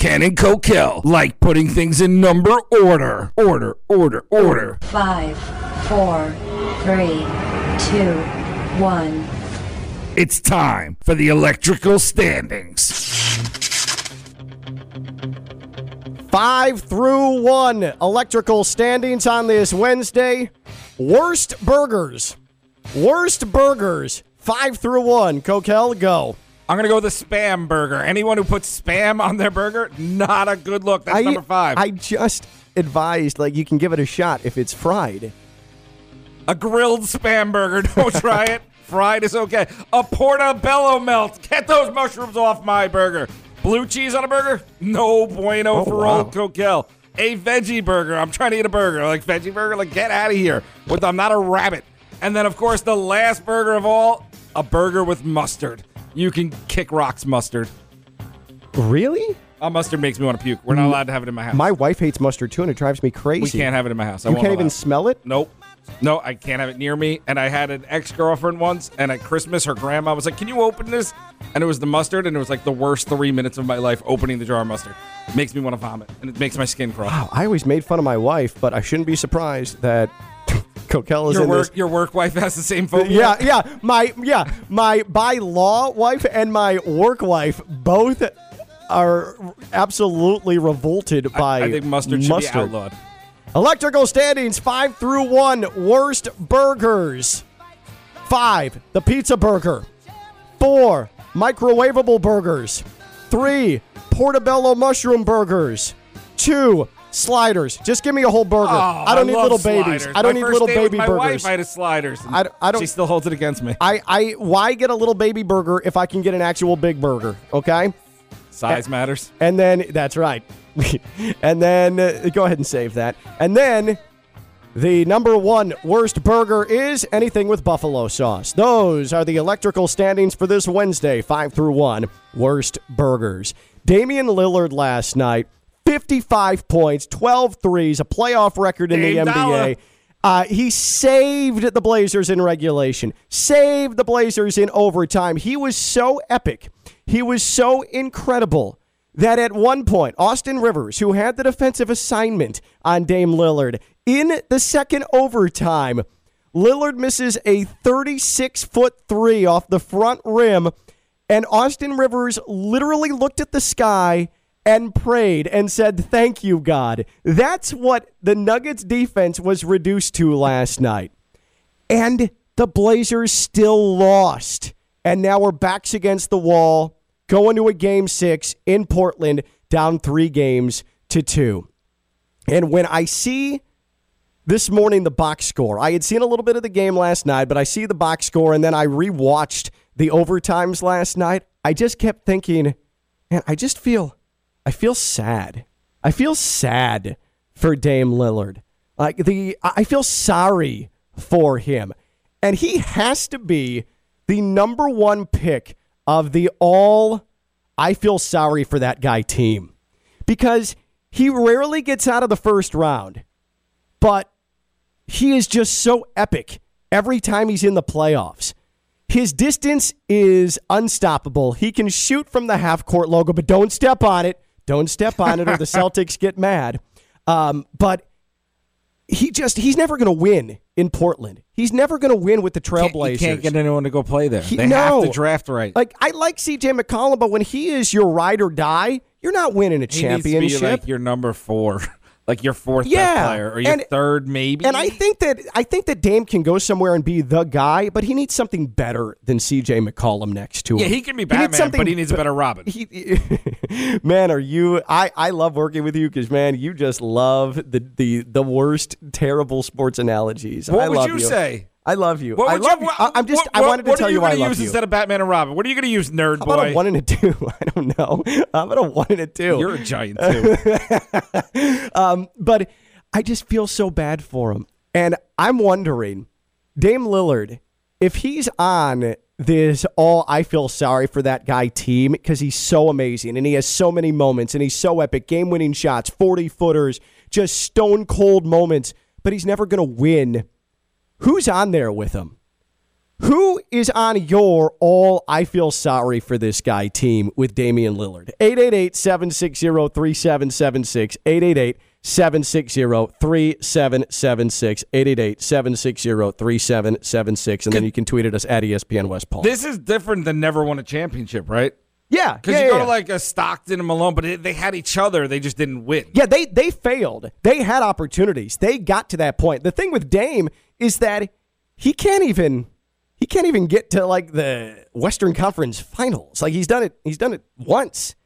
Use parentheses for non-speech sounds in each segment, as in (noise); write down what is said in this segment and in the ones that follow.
Ken and Coquel like putting things in number order. Order, order, order. Five, four, three, two, one. It's time for the electrical standings. Five through one electrical standings on this Wednesday. Worst burgers. Worst burgers. Five through one. Coquel, go. I'm gonna go with the spam burger. Anyone who puts spam on their burger, not a good look. That's I, number five. I just advised like you can give it a shot if it's fried. a grilled spam burger. (laughs) Don't try it. Fried is okay. A portobello melt. Get those mushrooms off my burger. Blue cheese on a burger? No bueno Oh, for wow. old Coquel. A veggie burger. I'm trying to eat a burger. Like veggie burger. Like get out of here. With I'm not a rabbit. And then of course the last burger of all, a burger with mustard. You can kick rocks mustard. Really? Uh, mustard makes me want to puke. We're not allowed to have it in my house. My wife hates mustard too, and it drives me crazy. we can't have it in my house. I You won't can't allow even it. smell it. Nope. No, I can't have it near me. And I had an ex girlfriend once, and at Christmas, her grandma was like, Can you open this? And it was the mustard, and it was like the worst three minutes of my life opening the jar of mustard. It makes me want to vomit, and it makes my skin crawl. Wow, I always made fun of my wife, but I shouldn't be surprised that Coquel is Your in work, this. your work wife has the same phobia. Yeah, yeah. My yeah, my by law wife and my work wife both are absolutely revolted by I think mustard should be outlawed. Electrical standings five through one. Worst burgers. Five, the pizza burger. Four, microwavable burgers. Three, portobello mushroom burgers. Two, sliders. Just give me a whole burger. Oh, I don't need love little babies. I don't My need little baby my burgers. Wife, I had sliders. and I I don't- She still holds it against me. I, I, why get a little baby burger if I can get an actual big burger? Okay. Size matters. And then that's right. (laughs) and then uh, go ahead and save that. And then the number one worst burger is anything with buffalo sauce. Those are the electrical standings for this Wednesday, five through one. Worst burgers. Damian Lillard last night, 55 points, 12 threes, a playoff record in the NBA. Uh, he saved the Blazers in regulation, saved the Blazers in overtime. He was so epic. He was so incredible that at one point, Austin Rivers, who had the defensive assignment on Dame Lillard, in the second overtime, Lillard misses a 36 foot three off the front rim, and Austin Rivers literally looked at the sky and prayed and said, Thank you, God. That's what the Nuggets defense was reduced to last night. And the Blazers still lost. And now we're backs against the wall, going to a game six in Portland, down three games to two. And when I see this morning the box score, I had seen a little bit of the game last night, but I see the box score and then I rewatched the overtimes last night. I just kept thinking, man, I just feel, I feel sad. I feel sad for Dame Lillard. Like the, I feel sorry for him, and he has to be the number one pick of the all. I feel sorry for that guy team because he rarely gets out of the first round, but he is just so epic every time he's in the playoffs. His distance is unstoppable. He can shoot from the half court logo, but don't step on it. Don't step on it, or the Celtics get mad. Um, but he just, he's never going to win in Portland. He's never going to win with the Can't- Trailblazers. can't get anyone to go play there. He- they have to draft right. Like, I like CJ McCollum, but when he is your ride or die, you're not winning a he championship. needs to be like your number four, like your fourth Yeah, best player, or your and- third maybe. And I think that I think that Dame can go somewhere and be the guy, but he needs something better than CJ McCollum next to him. yeah, he can be Batman, something but he needs a better Robin. He, (laughs) man, are you? I I love working with you because man, you just love the the the worst terrible sports analogies. What I would love you say? I love you. What I love you, you. I- I'm just. What, I wanted to what tell are you, you I gonna use instead of Batman and Robin? What are you going to use, nerd How about a boy? one and a two? (laughs) I don't know. How about a one and a two? You're a giant (laughs) too. Um, but I just feel so bad for him. And I'm wondering, Dame Lillard, if he's on this all I feel sorry for that guy team because he's so amazing and he has so many moments and he's so epic, game winning shots, 40 footers, just stone cold moments, but he's never going to win. Who's on there with him? Who is on your all I feel sorry for this guy team with Damian Lillard? 888 760 3776. 888 760 3776. 888 760 3776. And then you can tweet at us at ESPN West Palm. This is different than never won a championship, right? Yeah. Because yeah, you go yeah, to like a Stockton and Malone, but it, they had each other. They just didn't win. Yeah, they they failed. They had opportunities. They got to that point. The thing with Dame is that he can't even he can't even get to like the Western Conference Finals. Like he's done it. He's done it once.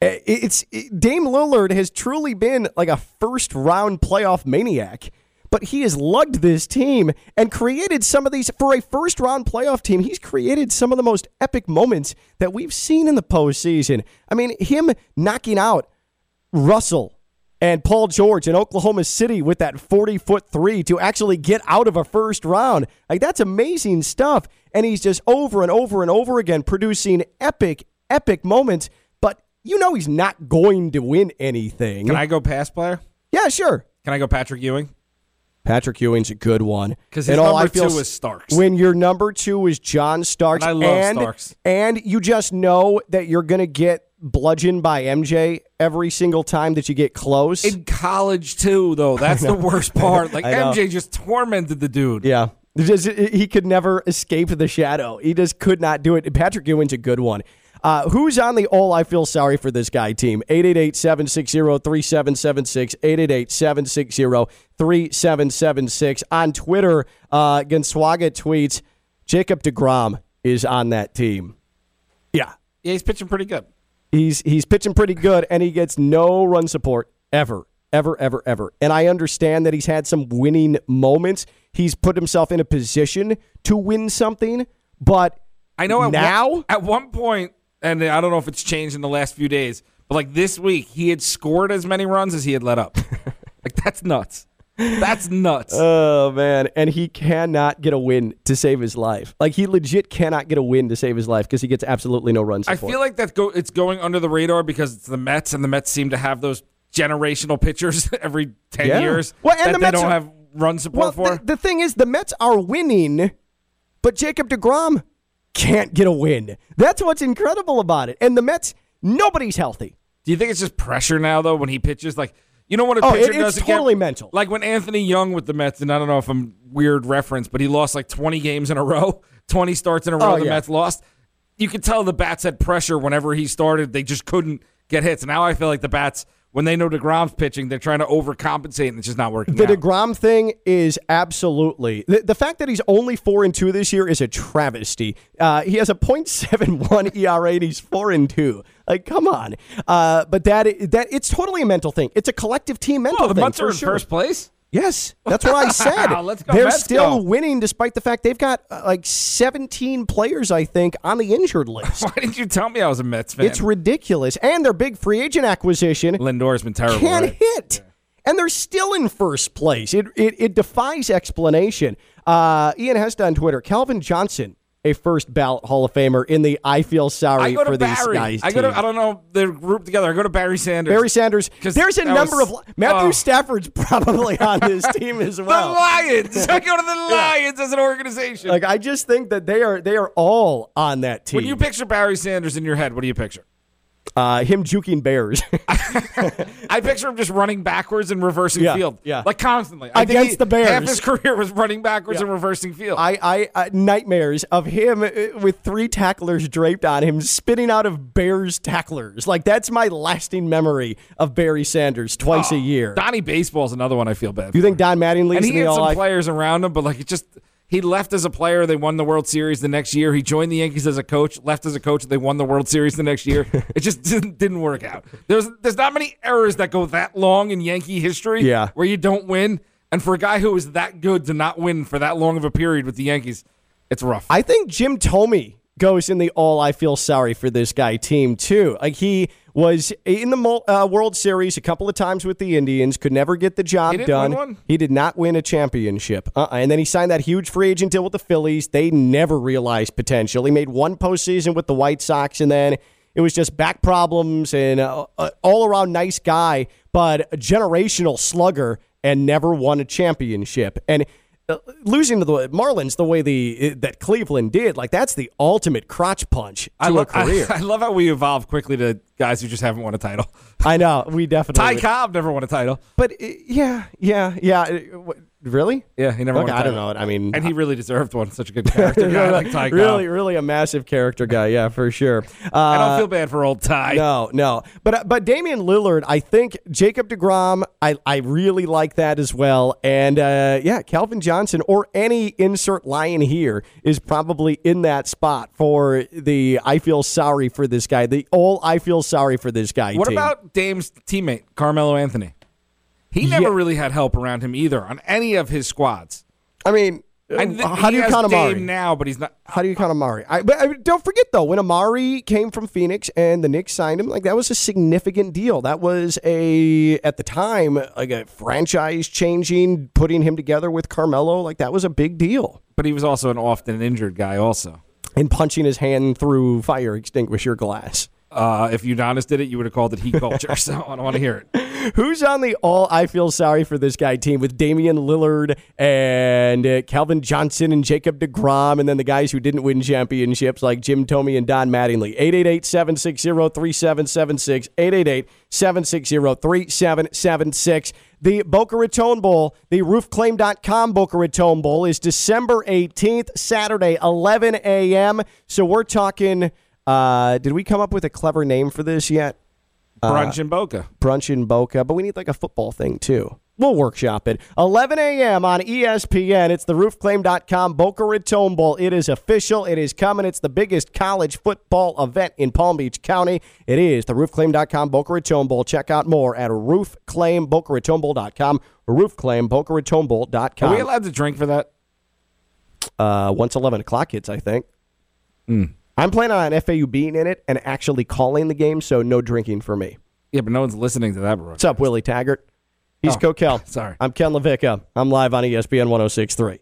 It's it, Dame Lillard has truly been like a first round playoff maniac. But he has lugged this team and created some of these for a first round playoff team. He's created some of the most epic moments that we've seen in the postseason. I mean, him knocking out Russell and Paul George in Oklahoma City with that 40 foot three to actually get out of a first round. Like, that's amazing stuff. And he's just over and over and over again producing epic, epic moments. But you know he's not going to win anything. Can I go past player? yeah, sure. Can I go Patrick Ewing? Patrick Ewing's a good one. 'Cause his And all number I feel two is Starks. When your number two is John Starks, And I love and, Starks. and you just know that you're going to get bludgeoned by MJ every single time that you get close. In college too, though. (laughs) That's the worst (laughs) part. Like MJ just tormented the dude. Yeah. Just, he could never escape the shadow. He just could not do it. Patrick Ewing's a good one. Uh, who's on the all I feel sorry for this guy team? 888 760 3776. 888 760 3776. On Twitter, uh, Genswaga tweets Jacob DeGrom is on that team. Yeah. Yeah, he's pitching pretty good. He's he's pitching pretty good, and he gets no run support ever, ever, ever, ever. And I understand that he's had some winning moments. He's put himself in a position to win something, but I know at now. one, at one point, and I don't know if it's changed in the last few days, but like this week, he had scored as many runs as he had let up. (laughs) like that's nuts. That's nuts. Oh man, and he cannot get a win to save his life. Like he legit cannot get a win to save his life because he gets absolutely no run I feel like that go it's going under the radar because it's the Mets, and the Mets seem to have those generational pitchers (laughs) every ten Yeah. years Well, and that the they Mets don't are- have run support well, for. the, the thing is, the Mets are winning, but Jacob DeGrom can't get a win. That's what's incredible about it. And the Mets, nobody's healthy. Do you think it's just pressure now though when he pitches? Like you know what a Oh, pitcher it- does it's totally mental. Like when Anthony Young with the Mets, and I don't know if I'm weird reference, but he lost like 20 games in a row, (laughs) 20 starts in a oh, row. Oh, the yeah. Mets lost. You could tell the bats had pressure whenever he started. They just couldn't get hits. Now I feel like the bats, when they know Degrom's pitching, they're trying to overcompensate, and it's just not working. The out. DeGrom thing is absolutely the, the fact that he's only four and two this year is a travesty. Uh, he has a .71 (laughs) ERA and he's four and two. Like, come on. Uh, but that that it's totally a mental thing. It's a collective team mental thing. oh, the thing. Mets are in sure. first place. Yes, that's what I (laughs) said. Go, They're Mets still go. winning despite the fact they've got uh, like 17 players, I think, on the injured list. (laughs) Why didn't you tell me I was a Mets fan? it's ridiculous. And their big free agent acquisition Lindor's been terrible. can't right? hit. And they're still in first place. It, it, it defies explanation. Uh, Ian Hesta on Twitter, Calvin Johnson, a first ballot Hall of Famer in the I feel sorry I for to these guys. I go to. team. I don't know. They're grouped together. I go to Barry Sanders. Barry Sanders. There's a number was- of Matthew oh. Stafford's (laughs) probably on this (laughs) team as well. the. Lions. I go to the (laughs) Lions as an organization. Like I just think that they are they are all on that team. when you picture Barry Sanders in your head, what do you picture? Uh, him juking bears (laughs) I picture him just running backwards and reversing Yeah, field, yeah. like constantly I think Against he- the Bears. Half his (laughs) career was running backwards Yeah. and reversing field. I, I uh, nightmares of him uh, with three tacklers draped on him, spitting out of Bears tacklers. Like that's my lasting memory of Barry Sanders twice a year. Donnie Baseball is another one I feel bad. you for. think Don Mattingly's and he the had some I- players around him, but like it just he left as a player. They won the World Series the next year. He joined the Yankees as a coach. Left as a coach. They won the World Series the next year. (laughs) it just didn't, didn't work out. There's there's not many errors that go that long in Yankee history. Yeah. where you don't win. And for a guy who was that good to not win for that long of a period with the Yankees, it's rough. I think Jim Thome goes in the all I feel sorry for this guy team too. Like he was in the uh, World Series a couple of times with the Indians, could never get the job He done. He did not win a championship. Uh-uh. And then he signed that huge free agent deal with the Phillies. They never realized potential. He made one postseason with the White Sox, and then it was just back problems and uh, uh, all around nice guy, but a generational slugger and never won a championship. And losing to the Marlins the way the that Cleveland did, like that's the ultimate crotch punch to I, a career. I, (laughs) I love how we evolve quickly to guys who just haven't won a title. I know we definitely. Ty would. Cobb never won a title. But uh, yeah, yeah, yeah. Uh, Really? Yeah, he never Okay, won a I don't title. know. I mean, And he really deserved one. Such a good character guy (laughs) like Ty Cobb. really, really a massive character guy. Yeah, for sure. Uh, I don't feel bad for old Ty. No, no. But but Damian Lillard, I think Jacob DeGrom, I, I really like that as well. And uh, yeah, Calvin Johnson or any insert lion here is probably in that spot for the I feel sorry for this guy. The all I feel sorry for this guy. What team. about Dame's teammate, Carmelo Anthony? He never Yeah. really had help around him either on any of his squads. I mean, I uh, how do you count Amar'e? Now, but he's not. How do you count Amar'e? I, but I, don't forget though, when Amar'e came from Phoenix and the Knicks signed him, like that was a significant deal. That was a at the time like a franchise changing, putting him together with Carmelo. Like that was a big deal. But he was also an often injured guy. Also, And punching his hand through fire extinguisher glass. uh, if Udonis did it, you would have called it heat (laughs) culture. so I don't want to hear it. Who's on the all I feel sorry for this guy team with Damian Lillard and uh, Calvin Johnson and Jacob DeGrom and then the guys who didn't win championships like Jim Thome and Don Mattingly. 888-760-3776. 888-760-3776. The Boca Raton Bowl, the roofclaim.com Boca Raton Bowl is December 18th, Saturday, 11 a.m. So we're talking, uh, did we come up with a clever name for this yet? Brunch in Boca. brunch in Boca, but we need like a football thing too. We'll workshop it. 11 a.m. on ESPN. It's the roofclaim.com Boca Raton Bowl. It is official. It is coming. It's the biggest college football event in Palm Beach County. It is the roofclaim.com Boca Raton Bowl. Check out more at roofclaimboca.com. Roofclaimboca.com. Are we allowed to drink for that? uh, once 11 o'clock hits, I think. Hmm. I'm planning on FAU being in it and actually calling the game, so no drinking for me. Yeah, but no one's listening to that. Bro. What's up, Willie Taggart? He's Oh, Coquel. (laughs) sorry. I'm Ken LaVicka. I'm live on ESPN 1063.